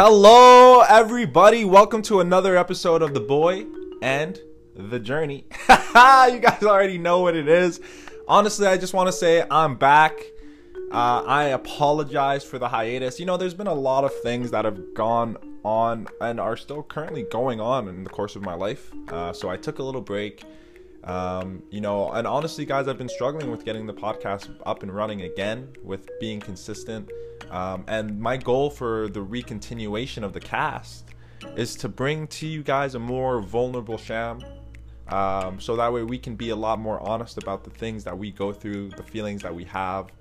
Hello, everybody. Welcome to another episode of The Boy and the Journey. you guys already know what it is. Honestly, I just want to say I'm back. Uh, I apologize for the hiatus. You know, there's been a lot of things that have gone on and are still currently going on in the course of my life. Uh, so I took a little break. Um, you know, and honestly, guys, I've been struggling with getting the podcast up and running again, with being consistent. Um, and my goal for the recontinuation of the cast is to bring to you guys a more vulnerable Sham. Um, so that way we can be a lot more honest about the things that we go through, the feelings that we have.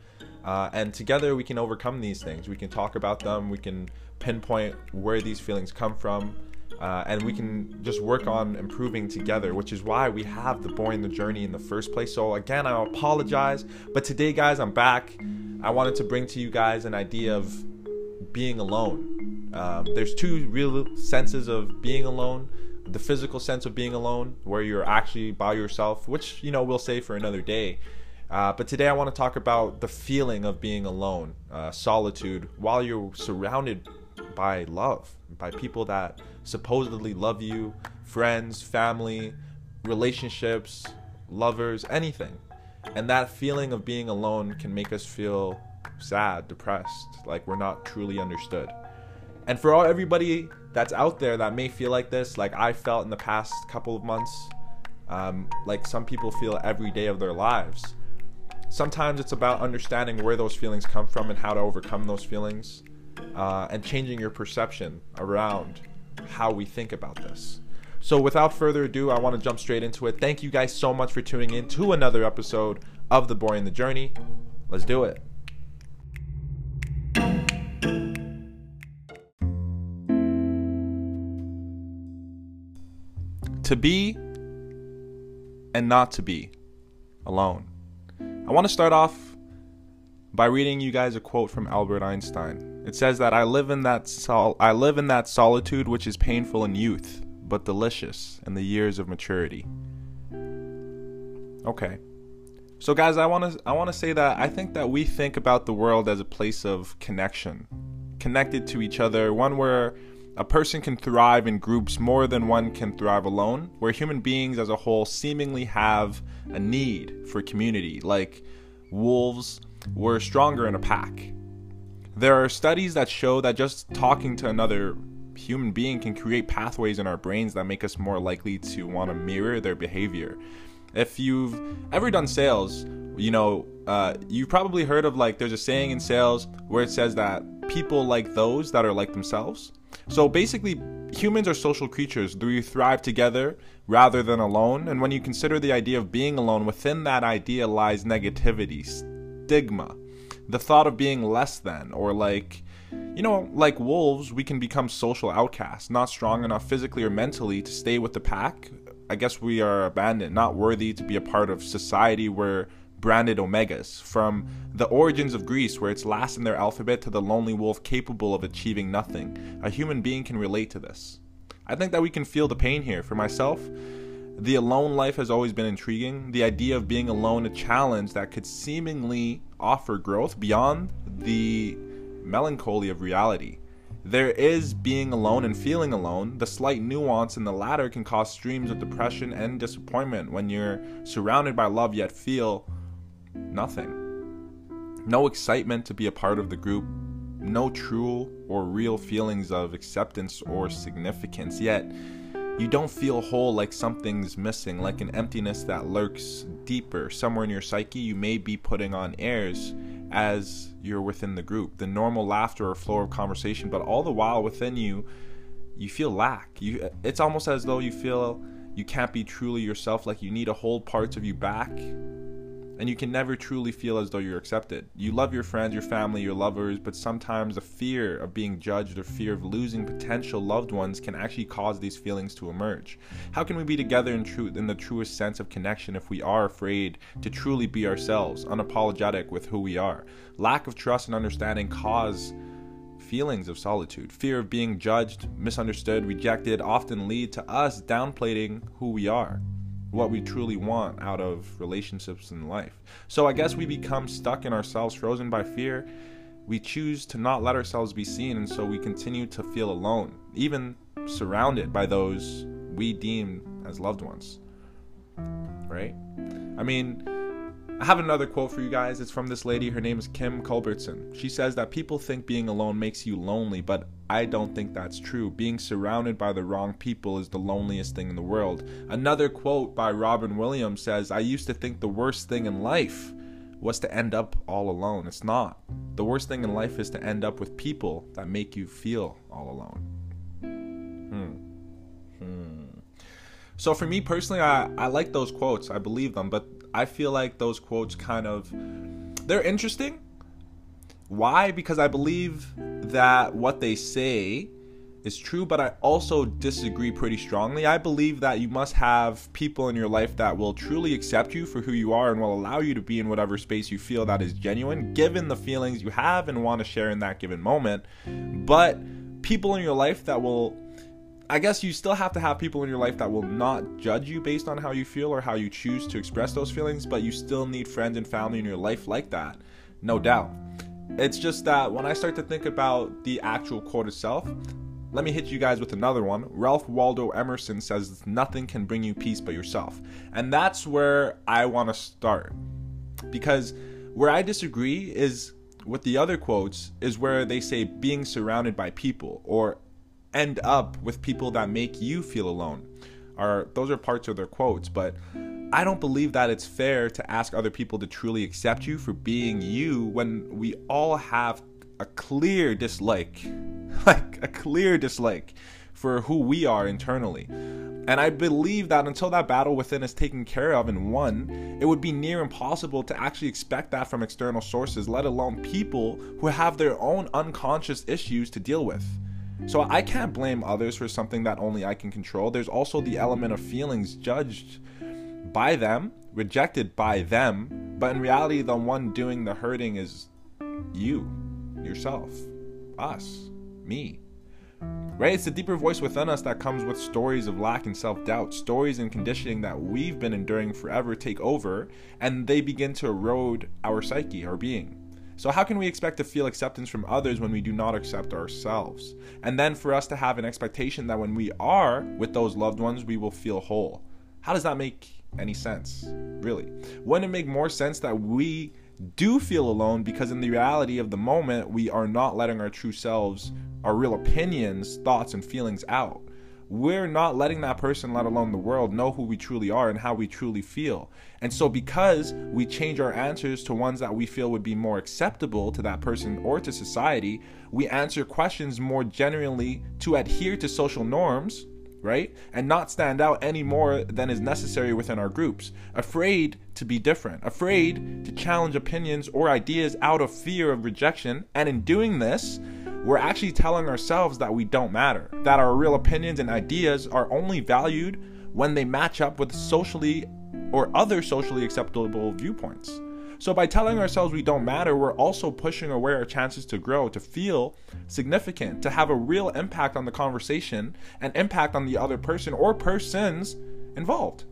Uh, and together we can overcome these things. We can talk about them. We can pinpoint where these feelings come from. Uh, and we can just work on improving together, which is why we have the boy in the journey in the first place. So again, I apologize, but today, guys, I'm back. I wanted to bring to you guys an idea of being alone. Um, there's two real senses of being alone the physical sense of being alone, where you're actually by yourself, which, you know, we'll say for another day. Uh, but today I want to talk about the feeling of being alone, uh, solitude, while you're surrounded by love, by people that supposedly love you, friends, family, relationships, lovers, anything. And that feeling of being alone can make us feel sad, depressed, like we're not truly understood. And for all everybody that's out there that may feel like this, like I felt in the past couple of months, um, like some people feel every day of their lives. Sometimes it's about understanding where those feelings come from and how to overcome those feelings, uh, and changing your perception around how we think about this. So, without further ado, I want to jump straight into it. Thank you guys so much for tuning in to another episode of The Boy and the Journey. Let's do it. To be and not to be alone. I want to start off by reading you guys a quote from Albert Einstein. It says that I live in that sol- I live in that solitude which is painful in youth, but delicious in the years of maturity. Okay. So guys, I want to I want to say that I think that we think about the world as a place of connection, connected to each other, one where a person can thrive in groups more than one can thrive alone, where human beings as a whole seemingly have a need for community, like wolves were stronger in a pack. There are studies that show that just talking to another human being can create pathways in our brains that make us more likely to want to mirror their behavior. If you've ever done sales, you know, uh, you've probably heard of like there's a saying in sales where it says that people like those that are like themselves. So basically, humans are social creatures. Do we thrive together rather than alone? And when you consider the idea of being alone, within that idea lies negativity, stigma, the thought of being less than, or like, you know, like wolves, we can become social outcasts, not strong enough physically or mentally to stay with the pack. I guess we are abandoned, not worthy to be a part of society where branded omegas, from the origins of Greece, where it's last in their alphabet, to the lonely wolf capable of achieving nothing. A human being can relate to this. I think that we can feel the pain here. For myself, the alone life has always been intriguing. The idea of being alone, a challenge that could seemingly offer growth beyond the melancholy of reality. There is being alone and feeling alone. The slight nuance in the latter can cause streams of depression and disappointment when you're surrounded by love yet feel Nothing. No excitement to be a part of the group, no true or real feelings of acceptance or significance, yet you don't feel whole like something's missing, like an emptiness that lurks deeper. Somewhere in your psyche, you may be putting on airs as you're within the group, the normal laughter or flow of conversation, but all the while within you, you feel lack. You, it's almost as though you feel you can't be truly yourself, like you need to hold parts of you back and you can never truly feel as though you're accepted. You love your friends, your family, your lovers, but sometimes the fear of being judged or fear of losing potential loved ones can actually cause these feelings to emerge. How can we be together in truth in the truest sense of connection if we are afraid to truly be ourselves, unapologetic with who we are? Lack of trust and understanding cause feelings of solitude. Fear of being judged, misunderstood, rejected often lead to us downplaying who we are what we truly want out of relationships in life. So I guess we become stuck in ourselves, frozen by fear, we choose to not let ourselves be seen, and so we continue to feel alone, even surrounded by those we deem as loved ones. Right? I mean, I have another quote for you guys. It's from this lady. Her name is Kim Culbertson. She says that people think being alone makes you lonely, but I don't think that's true. Being surrounded by the wrong people is the loneliest thing in the world. Another quote by Robin Williams says, I used to think the worst thing in life was to end up all alone. It's not. The worst thing in life is to end up with people that make you feel all alone. Hmm. Hmm. So for me personally, I, I like those quotes. I believe them, but I feel like those quotes kind of they're interesting. Why? Because I believe that what they say is true, but I also disagree pretty strongly. I believe that you must have people in your life that will truly accept you for who you are and will allow you to be in whatever space you feel that is genuine, given the feelings you have and want to share in that given moment. But people in your life that will I guess you still have to have people in your life that will not judge you based on how you feel or how you choose to express those feelings, but you still need friends and family in your life like that. No doubt. It's just that when I start to think about the actual quote itself, let me hit you guys with another one. Ralph Waldo Emerson says, Nothing can bring you peace but yourself. And that's where I want to start. Because where I disagree is with the other quotes, is where they say being surrounded by people or end up with people that make you feel alone. Are those are parts of their quotes, but I don't believe that it's fair to ask other people to truly accept you for being you when we all have a clear dislike, like a clear dislike for who we are internally. And I believe that until that battle within is taken care of and won, it would be near impossible to actually expect that from external sources, let alone people who have their own unconscious issues to deal with. So I can't blame others for something that only I can control. There's also the element of feelings judged by them, rejected by them, but in reality, the one doing the hurting is you, yourself, us, me. Right? It's the deeper voice within us that comes with stories of lack and self doubt, stories and conditioning that we've been enduring forever take over, and they begin to erode our psyche, our being. So, how can we expect to feel acceptance from others when we do not accept ourselves? And then for us to have an expectation that when we are with those loved ones, we will feel whole. How does that make any sense, really? Wouldn't it make more sense that we do feel alone because, in the reality of the moment, we are not letting our true selves, our real opinions, thoughts, and feelings out? We're not letting that person, let alone the world, know who we truly are and how we truly feel. And so, because we change our answers to ones that we feel would be more acceptable to that person or to society, we answer questions more generally to adhere to social norms, right? And not stand out any more than is necessary within our groups. Afraid to be different, afraid to challenge opinions or ideas out of fear of rejection. And in doing this, we're actually telling ourselves that we don't matter, that our real opinions and ideas are only valued when they match up with socially or other socially acceptable viewpoints. So, by telling ourselves we don't matter, we're also pushing away our chances to grow, to feel significant, to have a real impact on the conversation and impact on the other person or persons involved.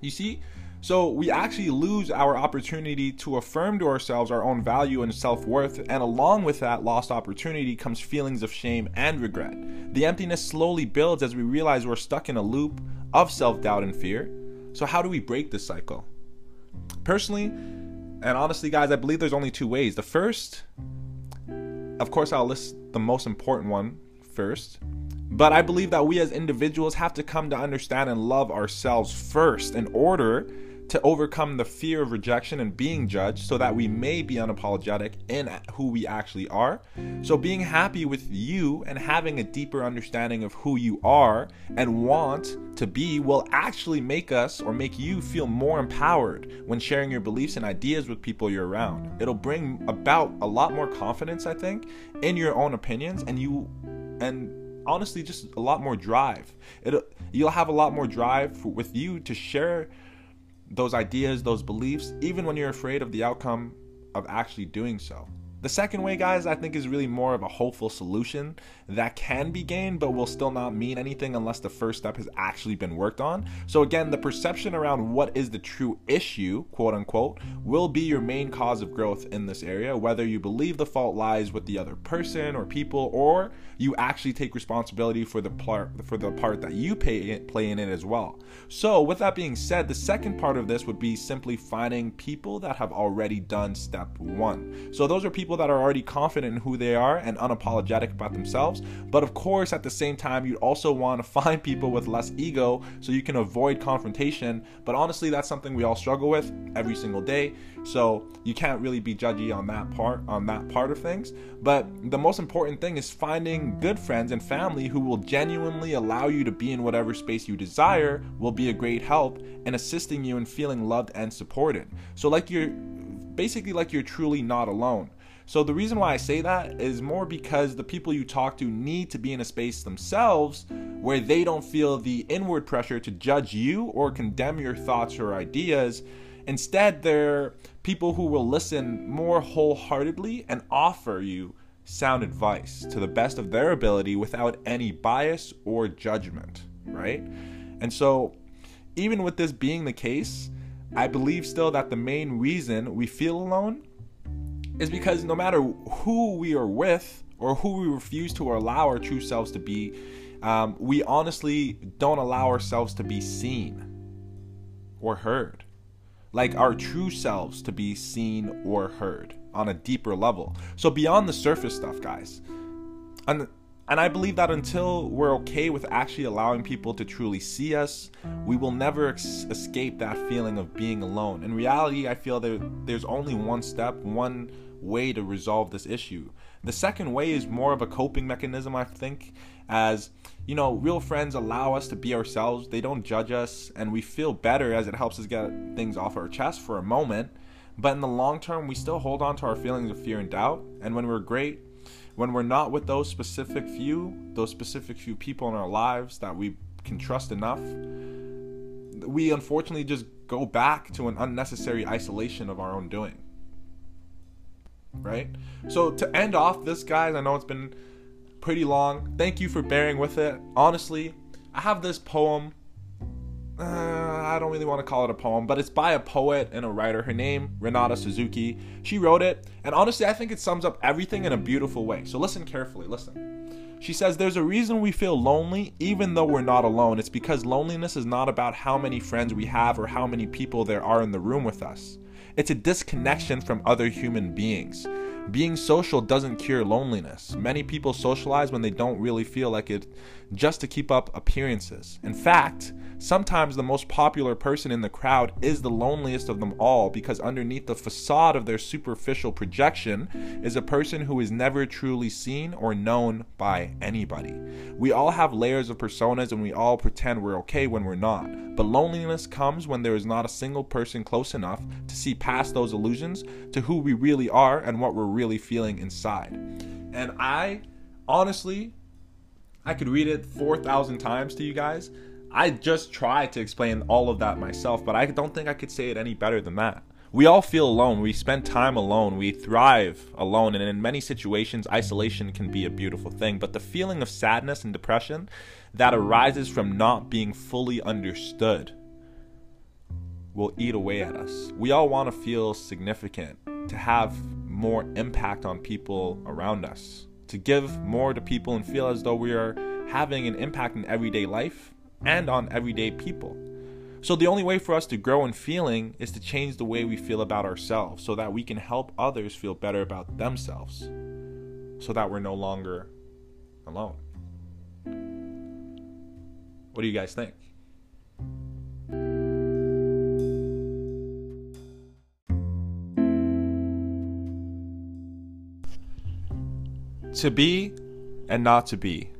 You see, so we actually lose our opportunity to affirm to ourselves our own value and self worth, and along with that lost opportunity comes feelings of shame and regret. The emptiness slowly builds as we realize we're stuck in a loop of self doubt and fear. So, how do we break this cycle? Personally, and honestly, guys, I believe there's only two ways. The first, of course, I'll list the most important one first. But I believe that we as individuals have to come to understand and love ourselves first in order to overcome the fear of rejection and being judged so that we may be unapologetic in who we actually are. So, being happy with you and having a deeper understanding of who you are and want to be will actually make us or make you feel more empowered when sharing your beliefs and ideas with people you're around. It'll bring about a lot more confidence, I think, in your own opinions and you and honestly just a lot more drive. It you'll have a lot more drive for, with you to share those ideas, those beliefs, even when you're afraid of the outcome of actually doing so. The second way, guys, I think is really more of a hopeful solution that can be gained, but will still not mean anything unless the first step has actually been worked on. So, again, the perception around what is the true issue, quote unquote, will be your main cause of growth in this area, whether you believe the fault lies with the other person or people, or you actually take responsibility for the part for the part that you pay, play in it as well. So, with that being said, the second part of this would be simply finding people that have already done step one. So, those are people that are already confident in who they are and unapologetic about themselves. But of course, at the same time, you'd also want to find people with less ego so you can avoid confrontation. But honestly, that's something we all struggle with every single day. So you can't really be judgy on that part on that part of things. But the most important thing is finding good friends and family who will genuinely allow you to be in whatever space you desire will be a great help and assisting you in feeling loved and supported. So like you're basically like you're truly not alone. So the reason why I say that is more because the people you talk to need to be in a space themselves where they don't feel the inward pressure to judge you or condemn your thoughts or ideas. Instead, they're people who will listen more wholeheartedly and offer you sound advice to the best of their ability without any bias or judgment, right? And so, even with this being the case, I believe still that the main reason we feel alone is because no matter who we are with or who we refuse to allow our true selves to be, um, we honestly don't allow ourselves to be seen or heard. Like our true selves to be seen or heard on a deeper level. So beyond the surface stuff, guys. And and I believe that until we're okay with actually allowing people to truly see us, we will never ex- escape that feeling of being alone. In reality, I feel that there's only one step, one way to resolve this issue. The second way is more of a coping mechanism, I think, as you know, real friends allow us to be ourselves. They don't judge us, and we feel better as it helps us get things off our chest for a moment. But in the long term, we still hold on to our feelings of fear and doubt. And when we're great, when we're not with those specific few, those specific few people in our lives that we can trust enough, we unfortunately just go back to an unnecessary isolation of our own doing. Right? So, to end off this, guys, I know it's been pretty long. Thank you for bearing with it. Honestly, I have this poem uh, I don't really want to call it a poem, but it's by a poet and a writer. Her name, Renata Suzuki. She wrote it, and honestly, I think it sums up everything in a beautiful way. So listen carefully, listen. She says, There's a reason we feel lonely even though we're not alone. It's because loneliness is not about how many friends we have or how many people there are in the room with us. It's a disconnection from other human beings. Being social doesn't cure loneliness. Many people socialize when they don't really feel like it just to keep up appearances. In fact, sometimes the most popular person in the crowd is the loneliest of them all because underneath the facade of their superficial projection is a person who is never truly seen or known by anybody. We all have layers of personas and we all pretend we're okay when we're not. But loneliness comes when there is not a single person close enough to see past those illusions to who we really are and what we're really feeling inside. And I honestly, I could read it 4,000 times to you guys. I just tried to explain all of that myself, but I don't think I could say it any better than that. We all feel alone. We spend time alone. We thrive alone. And in many situations, isolation can be a beautiful thing. But the feeling of sadness and depression that arises from not being fully understood will eat away at us. We all want to feel significant, to have more impact on people around us, to give more to people and feel as though we are having an impact in everyday life and on everyday people. So, the only way for us to grow in feeling is to change the way we feel about ourselves so that we can help others feel better about themselves so that we're no longer alone. What do you guys think? To be and not to be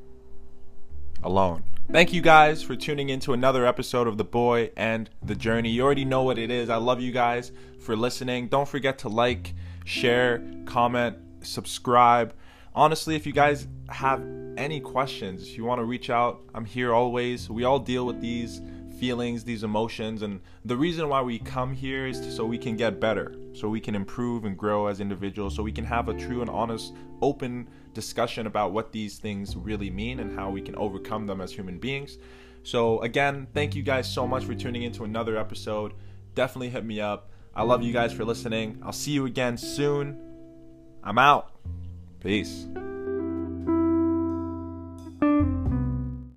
alone. Thank you guys for tuning in to another episode of The Boy and the Journey. You already know what it is. I love you guys for listening. Don't forget to like, share, comment, subscribe. Honestly, if you guys have any questions, if you want to reach out, I'm here always. We all deal with these feelings, these emotions, and the reason why we come here is to, so we can get better, so we can improve and grow as individuals, so we can have a true and honest, open discussion about what these things really mean and how we can overcome them as human beings. So, again, thank you guys so much for tuning into another episode. Definitely hit me up. I love you guys for listening. I'll see you again soon. I'm out. Peace.